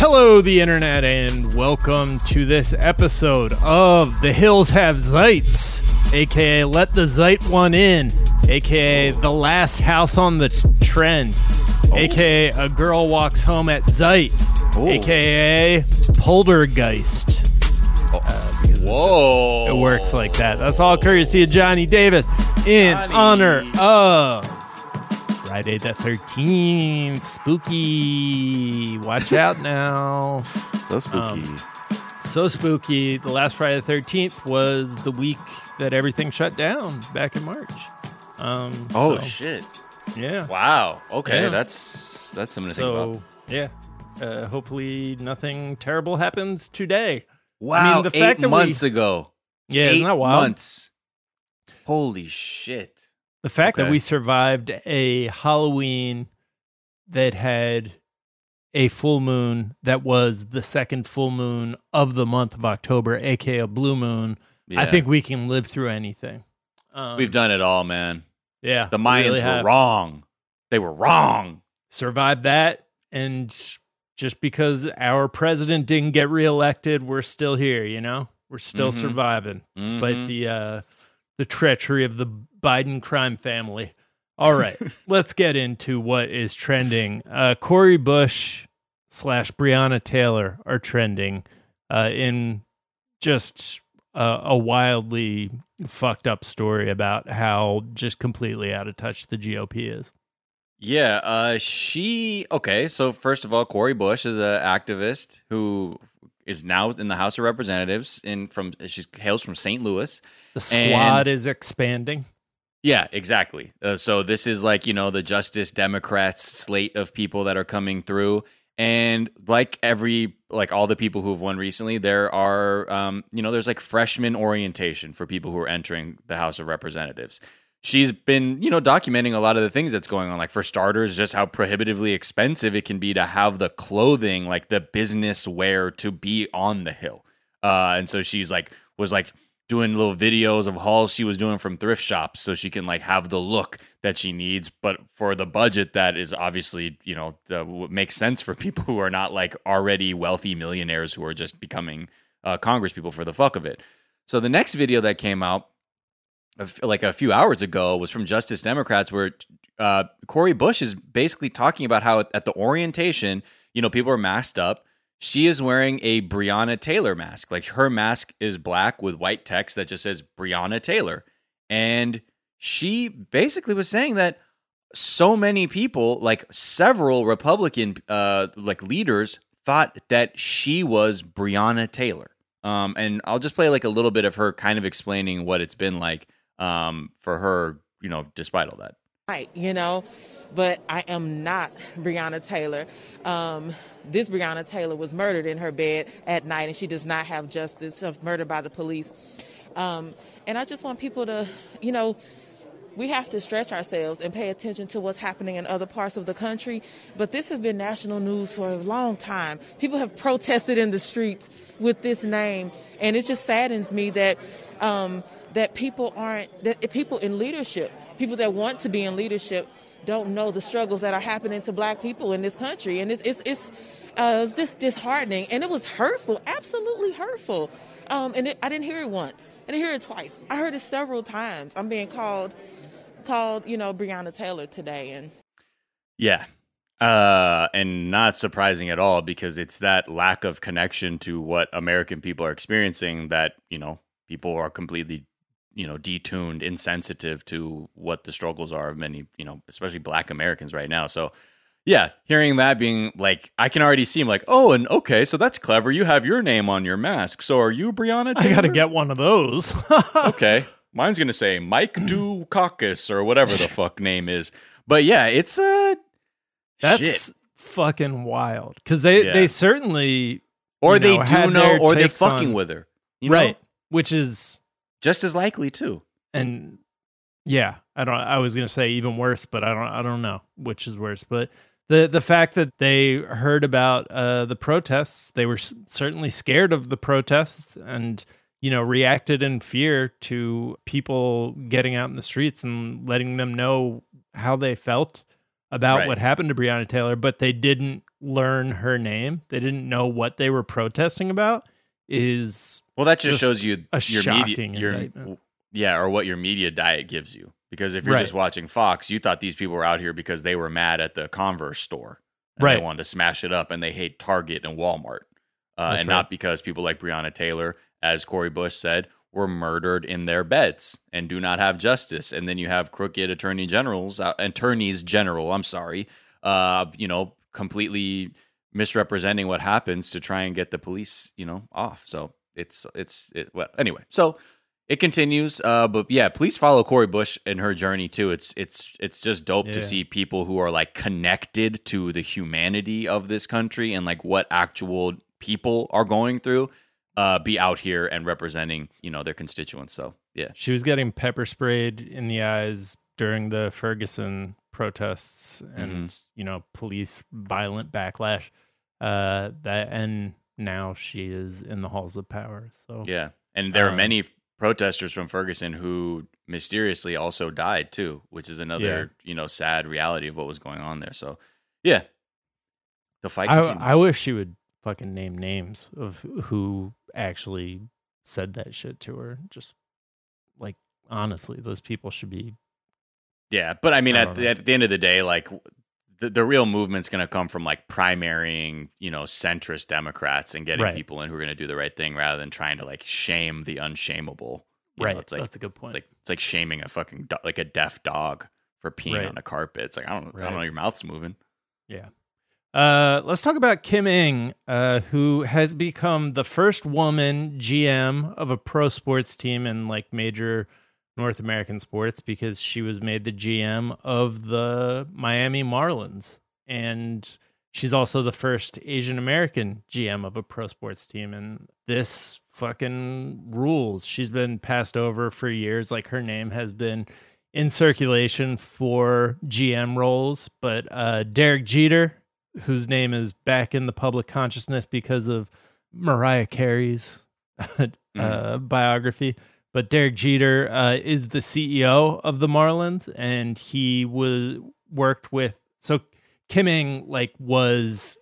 Hello, the internet, and welcome to this episode of The Hills Have Zeits, aka Let the Zeit One In, aka The Last House on the Trend, oh. aka A Girl Walks Home at Zeit, oh. aka Poltergeist. Oh. Uh, Whoa. It works like that. That's all courtesy of Johnny Davis in Johnny. honor of Friday the 13th. Spooky. Watch out now. So spooky. Um, So spooky. The last Friday the 13th was the week that everything shut down back in March. Um, oh so, shit. Yeah. Wow. Okay, Yeah. that's that's something to think about. So, yeah. Uh, hopefully nothing terrible happens today. Wow. I mean, the eight fact that we- months ago. Yeah, eight isn't that wild? months. Holy shit. The fact that we survived a Halloween that had a full moon that was the second full moon of the month of October, aka a blue moon, I think we can live through anything. Um, we've done it all, man. yeah, The Mayans really were have. wrong. They were wrong. Survived that, and just because our president didn't get reelected, we're still here. You know, we're still Mhm. surviving despite Mhm. the uh, the treachery of the Biden crime family. All right, let's get into what is trending. Uh, Cori Bush slash Breonna Taylor are trending uh, in just a, a wildly fucked up story about how just completely out of touch the GOP is. Yeah, uh, she okay. So first of all, Cori Bush is an activist who is now in the House of Representatives. In from she hails from St. Louis. The squad is expanding. Yeah, exactly. Uh, so this is like you know the Justice Democrats slate of people that are coming through, and like every like all the people who have won recently, there are um, you know there's like freshman orientation for people who are entering the House of Representatives. She's been you know documenting a lot of the things that's going on. Like for starters, just how prohibitively expensive it can be to have the clothing, like the business wear, to be on the hill. Uh, and so she's like was like doing little videos of hauls she was doing from thrift shops so she can like have the look that she needs but for the budget that is obviously you know the, what makes sense for people who are not like already wealthy millionaires who are just becoming uh, congress people for the fuck of it so the next video that came out like a few hours ago was from justice democrats where uh, cori bush is basically talking about how at the orientation you know people are masked up she is wearing a Breonna Taylor mask. Like her mask is black with white text that just says Breonna Taylor. And she basically was saying that so many people, like several Republican uh like leaders thought that she was Breonna Taylor. Um and I'll just play like a little bit of her kind of explaining what it's been like um for her, you know, despite all that. right, you know, but I am not Breonna Taylor. Um, this Breonna Taylor was murdered in her bed at night, and she does not have justice. Was murdered by the police. Um, and I just want people to, you know, we have to stretch ourselves and pay attention to what's happening in other parts of the country. But this has been national news for a long time. People have protested in the streets with this name, and it just saddens me that um, that people aren't that people in leadership, people that want to be in leadership, don't know the struggles that are happening to Black people in this country, and it's it's it's. Uh, it's just disheartening, and it was hurtful, absolutely hurtful. Um, and it, I didn't hear it once. I didn't hear it twice. I heard it several times. I'm being called called, you know, Breonna Taylor today and Yeah. Uh, and not surprising at all because it's that lack of connection to what American people are experiencing that, you know, people are completely, you know, detuned, insensitive to what the struggles are of many, you know, especially black Americans right now. So, yeah, hearing that being like, I can already see him like, oh, and okay, so that's clever. You have your name on your mask. So are you Breonna I got to get one of those. okay. Mine's gonna say Mike Dukakis or whatever the fuck name is. But yeah, it's uh That's shit. fucking wild because they Yeah. they certainly Or they know, do know, or they're fucking on- with her. You know? right, which is Just as likely too. and yeah, I don't. I was gonna say even worse, but I don't. I don't know which is worse. But the the fact that they heard about uh, the protests, they were s- certainly scared of the protests, and you know reacted in fear to people getting out in the streets and letting them know how they felt about Right. what happened to Breonna Taylor, but they didn't learn her name, they didn't know what they were protesting about, is Well, that just, Just shows you a your shocking media, your, yeah, or what your media diet gives you. Because if you're Right. just watching Fox, you thought these people were out here because they were mad at the Converse store, and Right. They wanted to smash it up, and they hate Target and Walmart, uh, and right. not because people like Breonna Taylor, as Cori Bush said, were murdered in their beds and do not have justice. And then you have crooked attorney generals, uh, attorneys general. I'm sorry, uh, you know, completely misrepresenting what happens to try and get the police, you know, off. So it's it's it, well anyway. So it continues, uh, but yeah, please follow Cori Bush and her journey too. It's it's it's just dope Yeah. to see people who are like connected to the humanity of this country and like what actual people are going through. Uh, be out here and representing, you know, their constituents. So yeah, she was getting pepper sprayed in the eyes during the Ferguson protests and you know police violent backlash. Uh, that and now she is in the halls of power. So yeah, and there are Um, many protesters from Ferguson who mysteriously also died too, which is another you know sad reality of what was going on there. So yeah, the fight I. I wish she would fucking name names of who actually said that shit to her. Just like honestly, those people should be Yeah, but I mean, I at the, at the end of the day, like the, the real movement's going to come from like primarying, you know, centrist Democrats and getting Right. people in who are going to do the right thing rather than trying to like shame the unshameable. You know, right. it's like That's a good it's point. like it's like shaming a fucking do- like a deaf dog for peeing Right. on a carpet. It's like I don't I don't know your mouth's moving. Yeah. Uh, let's talk about Kim Ng, uh, who has become the first woman GM of a pro sports team in like major North American sports because she was made the GM of the Miami Marlins. And she's also the first Asian American GM of a pro sports team. And this fucking rules. She's been passed over for years. Like her name has been in circulation for GM roles. But uh, Derek Jeter, whose name is back in the public consciousness because of Mariah Carey's uh, biography. But Derek Jeter uh, is the CEO of the Marlins, and he was worked with. So Kim Ng like was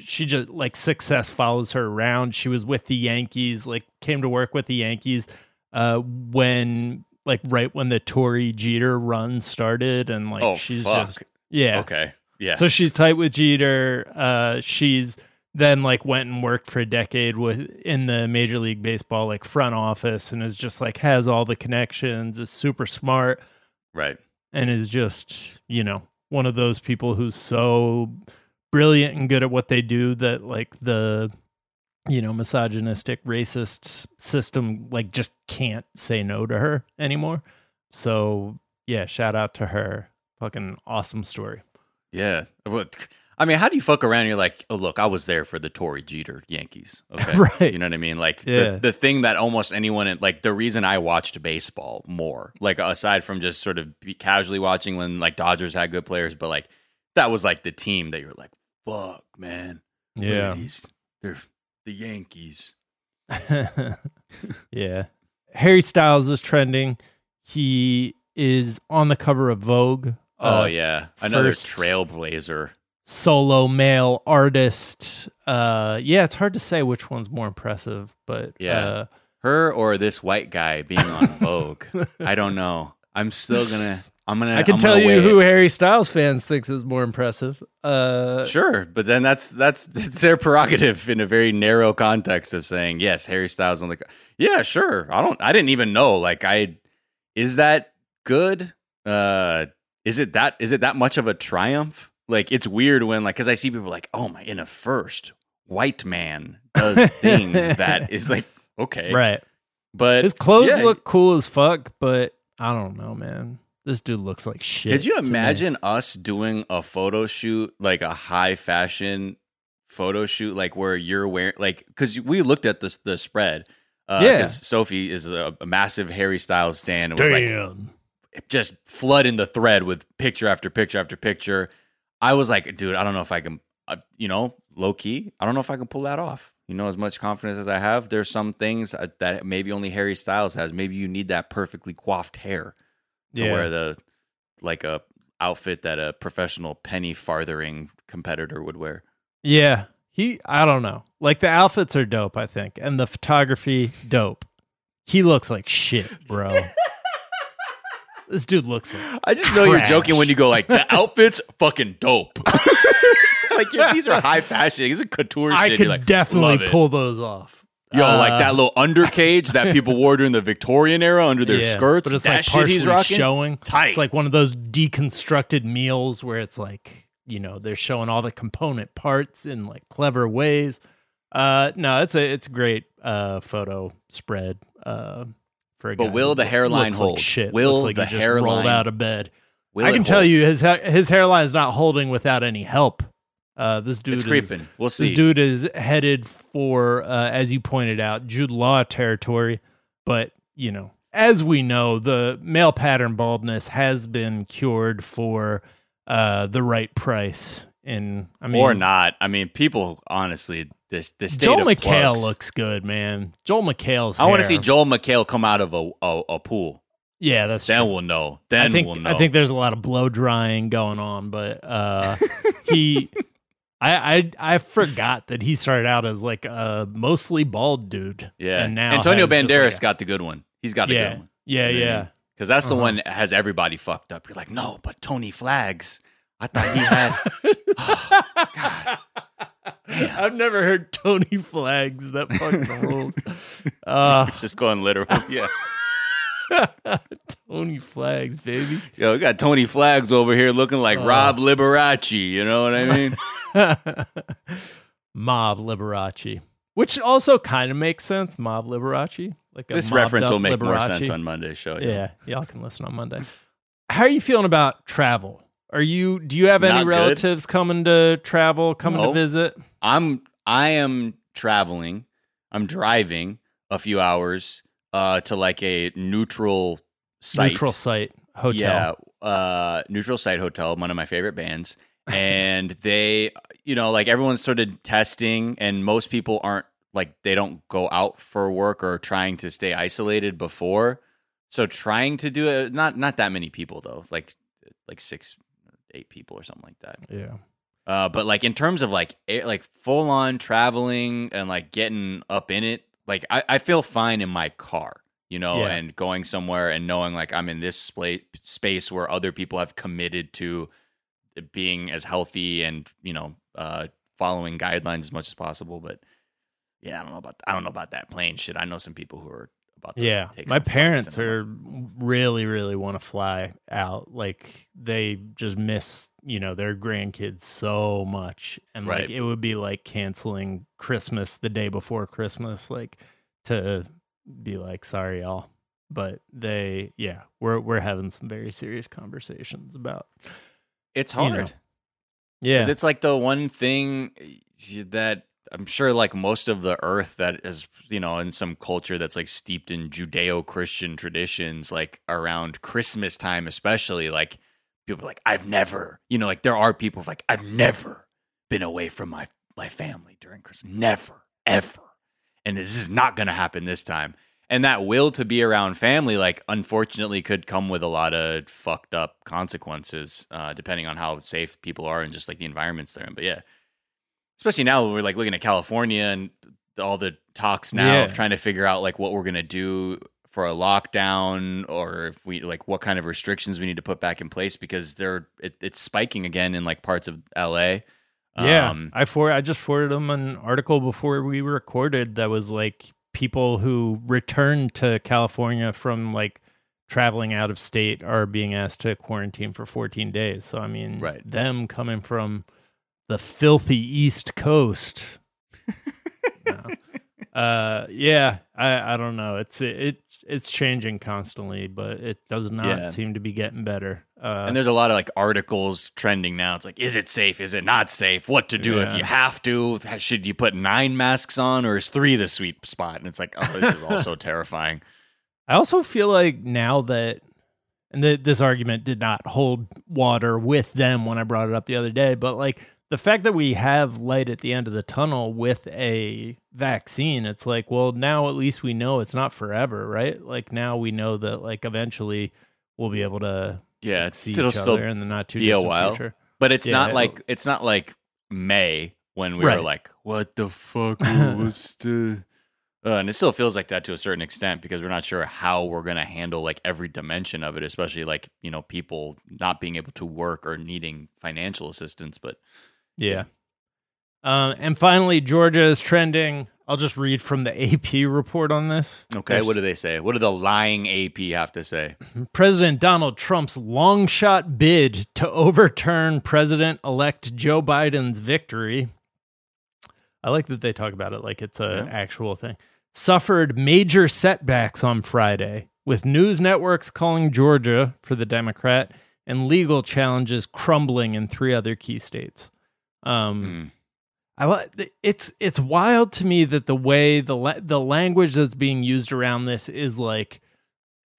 she just like success follows her around. She was with the Yankees, like came to work with the Yankees uh, when like right when the Torre Jeter run started, and like oh she's fuck. just yeah. Okay. Yeah. So she's tight with Jeter. Uh, she's then like went and worked for a decade with in the Major League Baseball like front office, and is just like has all the connections. Is super smart right. and is just you know one of those people who's so brilliant and good at what they do that like the you know misogynistic racist system like just can't say no to her anymore so yeah shout out to her fucking awesome story Yeah. I mean, how do you fuck around? And you're like, oh look, I was there for the Torre Jeter Yankees. Okay. Right. You know what I mean? Like Yeah. the, the thing that almost anyone like the reason I watched baseball more, like aside from just sort of casually watching when like Dodgers had good players, but like that was like the team that you're like, fuck, man. At these- they're the Yankees. yeah. Harry Styles is trending. He is on the cover of Vogue. Oh uh, yeah, another trailblazer. Solo male artist. Uh yeah, it's hard to say which one's more impressive, but Yeah. uh Her or this white guy being on Vogue. I don't know. I'm still gonna. I'm gonna. I can I'm tell you who it. Harry Styles fans thinks is more impressive. Uh Sure, but then that's that's it's their prerogative in a very narrow context of saying yes, Harry Styles on the. Yeah, sure. I don't. I didn't even know. Like, I is that good? Uh, is it that? Is it that much of a triumph? Like, it's weird when like because I see people like, oh my, in a first white man does thing that is like okay, right. But His clothes yeah, look cool as fuck, but I don't know, man. This dude looks like shit. Could you imagine us doing a photo shoot, like a high fashion photo shoot, like where you're wearing, like, because we looked at the the spread. Uh, Yeah. Sophie is a, a massive Harry Styles stand. It was like Stan. just flooding the thread with picture after picture after picture. I was like, dude, I don't know if I can, uh, you know, low key, I don't know if I can pull that off. You know, as much confidence as I have, there's some things uh, that maybe only Harry Styles has. Maybe you need that perfectly coiffed hair to Yeah. wear the like a outfit that a professional penny farthering competitor would wear. Yeah. He I don't know. Like the outfits are dope, I think. And the photography, dope. He looks like shit, bro. this dude looks like I just know you're Trash. joking when you go like the outfits fucking dope. like yeah, these are high fashion. These are couture I shit. could You're like, definitely it. pull those off. Yo, Uh, like that little undercage that people wore during the Victorian era under their yeah, skirts. But it's that like shit he's partially rocking. showing. Tight. It's like one of those deconstructed meals where it's like, you know, they're showing all the component parts in like clever ways. Uh no, it's a it's a great uh photo spread uh for a But guy will who the hairline like hold? shit. Will looks like the he just rolled hairline- out of bed. Will I can tell you his his hairline is not holding without any help. Uh this dude it's is creeping. We'll see. this dude is headed for, uh, as you pointed out, Jude Law territory. But, you know, as we know, the male pattern baldness has been cured for uh, the right price. And I mean, or not. I mean, people honestly, this this state Joel of McHale plugs- looks good, man. Joel McHale's. I want to see Joel McHale come out of a a, a pool. Yeah, that's Then true. we'll know. Then I think we'll know. I think there's a lot of blow drying going on, but uh, he, I, I I forgot that he started out as like a mostly bald dude. yeah. and now Antonio just, like, Banderas a- got the good one. He's got a yeah, good one. yeah, You know yeah. Because that's the Uh-huh. one that has everybody fucked up. You're like, no, but Tony Flags. I thought he had. Oh, God. I've never heard Tony Flags that fucking ruled. Uh, Just going literal. Yeah. Tony Flags, baby. Yo, we got Tony Flags over here looking like Uh. Rob Liberace. You know what I mean? Mob Liberace, which also kind of makes sense. Mob Liberace, like a this reference will make more sense on Monday's show. Yeah, y'all can listen on Monday. How are you feeling about travel? Are you? Do you have any Not good. relatives coming to travel, coming to visit? I'm I am traveling. I'm driving a few hours uh to like a neutral site. Neutral site hotel. Yeah, uh neutral site hotel, one of my favorite bands. And they you know, like everyone's sort of testing and most people aren't like they don't go out for work or trying to stay isolated before. So trying to do it not not that many people though. Like like 6 8 people or something like that. Yeah. Uh, but like in terms of like air, like full on traveling and like getting up in it, like I, I feel fine in my car, you know, Yeah. and going somewhere and knowing like I'm in this spa- space where other people have committed to being as healthy and you know uh, following guidelines as much as possible. But yeah, I don't know about I don't know about that plane shit. I know some people who are about to Yeah, my parents are really, really want to fly out. Like they just miss, you know, their grandkids so much, and like it would be like canceling Christmas the day before Christmas, like to be like, sorry, y'all. But they, yeah, we're we're having some very serious conversations about, it's you hard. know. yeah, it's like the one thing eh, that I'm sure like most of the earth that is, you know, in some culture that's like steeped in Judeo Christian traditions, like around Christmas time, especially, like people like, I've never, you know, like there are people like, I've never been away from my my family during Christmas. Never, ever. And this is not gonna happen this time. And that will to be around family, like unfortunately, could come with a lot of fucked up consequences, uh, depending on how safe people are and just like the environments they're in. But yeah, especially now when we're like looking at California and all the talks now of trying to figure out like what we're gonna do for a lockdown or if we like what kind of restrictions we need to put back in place because they're it, it's spiking again in like parts of LA. Yeah, Um, I for I just forwarded them an article before we recorded that was like people who returned to California from like traveling out of state are being asked to quarantine for 14 days. So I mean, Right. them coming from the filthy East Coast. No. Uh, yeah, I I don't know. It's it it's changing constantly, but it does not Yeah. seem to be getting better. Uh, and there's a lot of like articles trending now. It's like, is it safe? Is it not safe? What to do if you have to? Should you put nine masks on, or is three the sweet spot? And it's like, oh, this is also terrifying. I also feel like now that, and th- this argument did not hold water with them when I brought it up the other day, but like the fact that we have light at the end of the tunnel with a vaccine, it's like, well, now at least we know it's not forever, right? Like now we know that like eventually we'll be able to Yeah, it's, see it'll each still other in the not too be a distant while. future. But it's Yeah, not like it's not like May when we Right. were like, "What the fuck was the?" Uh, and it still feels like that to a certain extent because we're not sure how we're gonna handle like every dimension of it, especially like you know people not being able to work or needing financial assistance. But Yeah. Um, and finally, Georgia is trending. I'll just read from the AP report on this. okay, There's- what do they say? What do the lying AP have to say? President Donald Trump's long shot bid to overturn President elect Joe Biden's victory. I like that they talk about it like it's a Yeah. actual thing. Suffered major setbacks on Friday, with news networks calling Georgia for the Democrat and legal challenges crumbling in three other key states. Um, Mm. I it's it's wild to me that the way the la- the language that's being used around this is like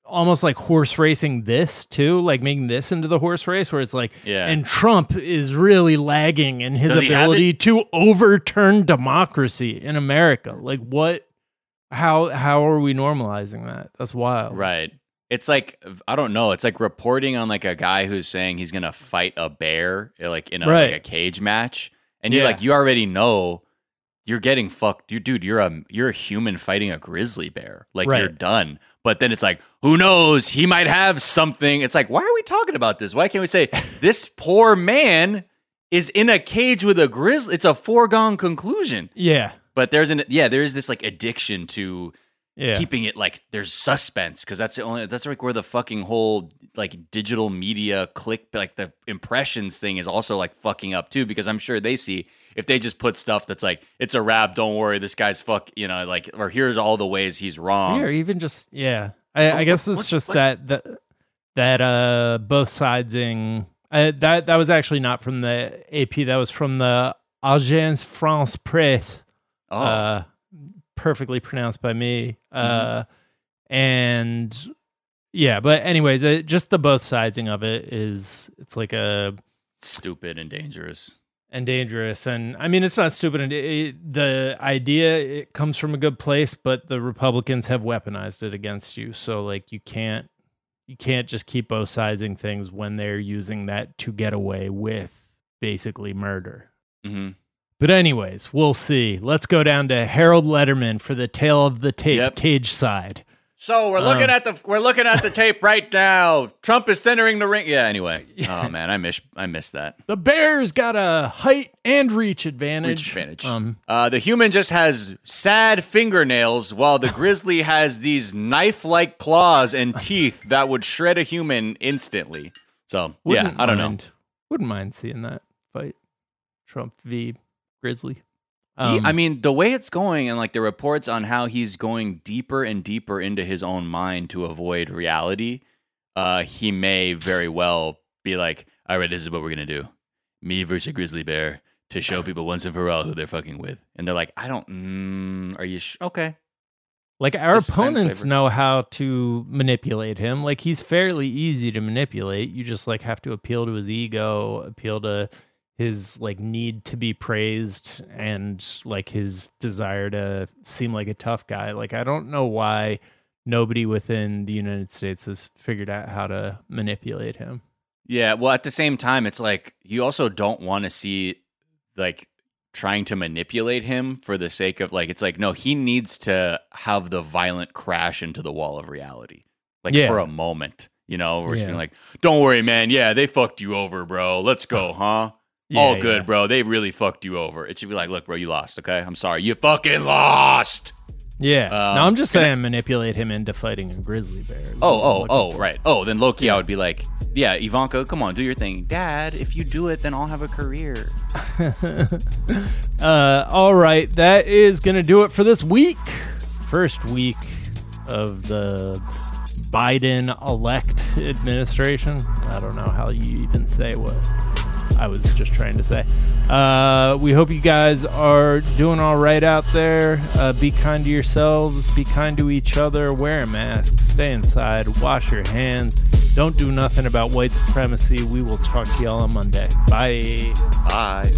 almost like horse racing this too, like making this into the horse race where it's like Yeah. and Trump is really lagging in his Does ability to overturn democracy in America. Like what how how are we normalizing that? That's wild. Right. It's like I don't know. It's like reporting on like a guy who's saying he's gonna fight a bear, eh, like in a, Right. like a cage match, and you're Yeah. like, you already know you're getting fucked. You dude, you're a you're a human fighting a grizzly bear. Like Right. you're done. But then it's like, who knows? He might have something. It's like, why are we talking about this? Why can't we say this poor man is in a cage with a grizzly? It's a foregone conclusion. Yeah. But there's an yeah, there is this like addiction to Yeah. keeping it like there's suspense because that's the only that's like where the fucking whole like digital media click like the impressions thing is also like fucking up too because I'm sure they see if they just put stuff that's like it's a rap don't worry this guy's fuck you know like or here's all the ways he's wrong Yeah, or even just yeah. I, I Oh, guess what- it's what- just what- that that that uh both sidesing uh, that that was actually not from the AP. That was from the Agence France Presse. oh Uh, perfectly pronounced by me. Uh, and yeah, but anyways, it, just the both sidesing of it is it's like a stupid and dangerous. And dangerous and i mean it's not stupid and it, it- the idea it comes from a good place but the republicans have weaponized it against you so like you can't you can't just keep both sizing things when they're using that to get away with basically murder. Hmm but anyways we'll see let's go down to harold lederman for the tale of the tape Yep. cage side so we're looking Um, at the we're looking at the tape right now Trump is centering the ring yeah anyway oh man I miss I missed that the bears got a height and reach advantage Reach advantage. um Uh, the human just has sad fingernails, while the grizzly has these knife-like claws and teeth that would shred a human instantly. So yeah, I don't know. Wouldn't mind seeing that fight. Trump v. Grizzly. He- Um, I mean, the way it's going, and like the reports on how he's going deeper and deeper into his own mind to avoid reality, uh, he may very well be like, "All right, this is what we're gonna do: me versus a grizzly bear to show people once and for all who they're fucking with." And they're like, "I don't. Mm, are you sh- okay?" like our just opponents know how to manipulate him. Like he's fairly easy to manipulate. You just like have to appeal to his ego, appeal to his like need to be praised and like his desire to seem like a tough guy. Like I don't know why nobody within the United States has figured out how to manipulate him. Yeah, well, at the same time, it's like you also don't want to see like trying to manipulate him for the sake of like it's like no, he needs to have the violent crash into the wall of reality, like Yeah. for a moment, you know, where it's Yeah. being like, "Don't worry, man. Yeah, they fucked you over, bro. Let's go, huh? All good, yeah. bro. They really fucked you over." It should be like, "Look, bro, you lost. Okay, I'm sorry. You fucking lost." Yeah. Um, no, I'm just saying manipulate him into fighting a grizzly bear. is what I'm Oh, oh, oh, for. right. Oh, then Loki, I would be like, "Yeah, Ivanka, come on, do your thing, Dad. If you do it, then I'll have a career." Uh, all right, that is gonna do it for this week. First week of the Biden elect administration. I don't know how you even say what I was just trying to say. Uh, we hope you guys are doing all right out there. Uh, be kind to yourselves. Be kind to each other. Wear a mask. Stay inside. Wash your hands. Don't do nothing about white supremacy. We will talk to y'all on Monday. Bye. Bye.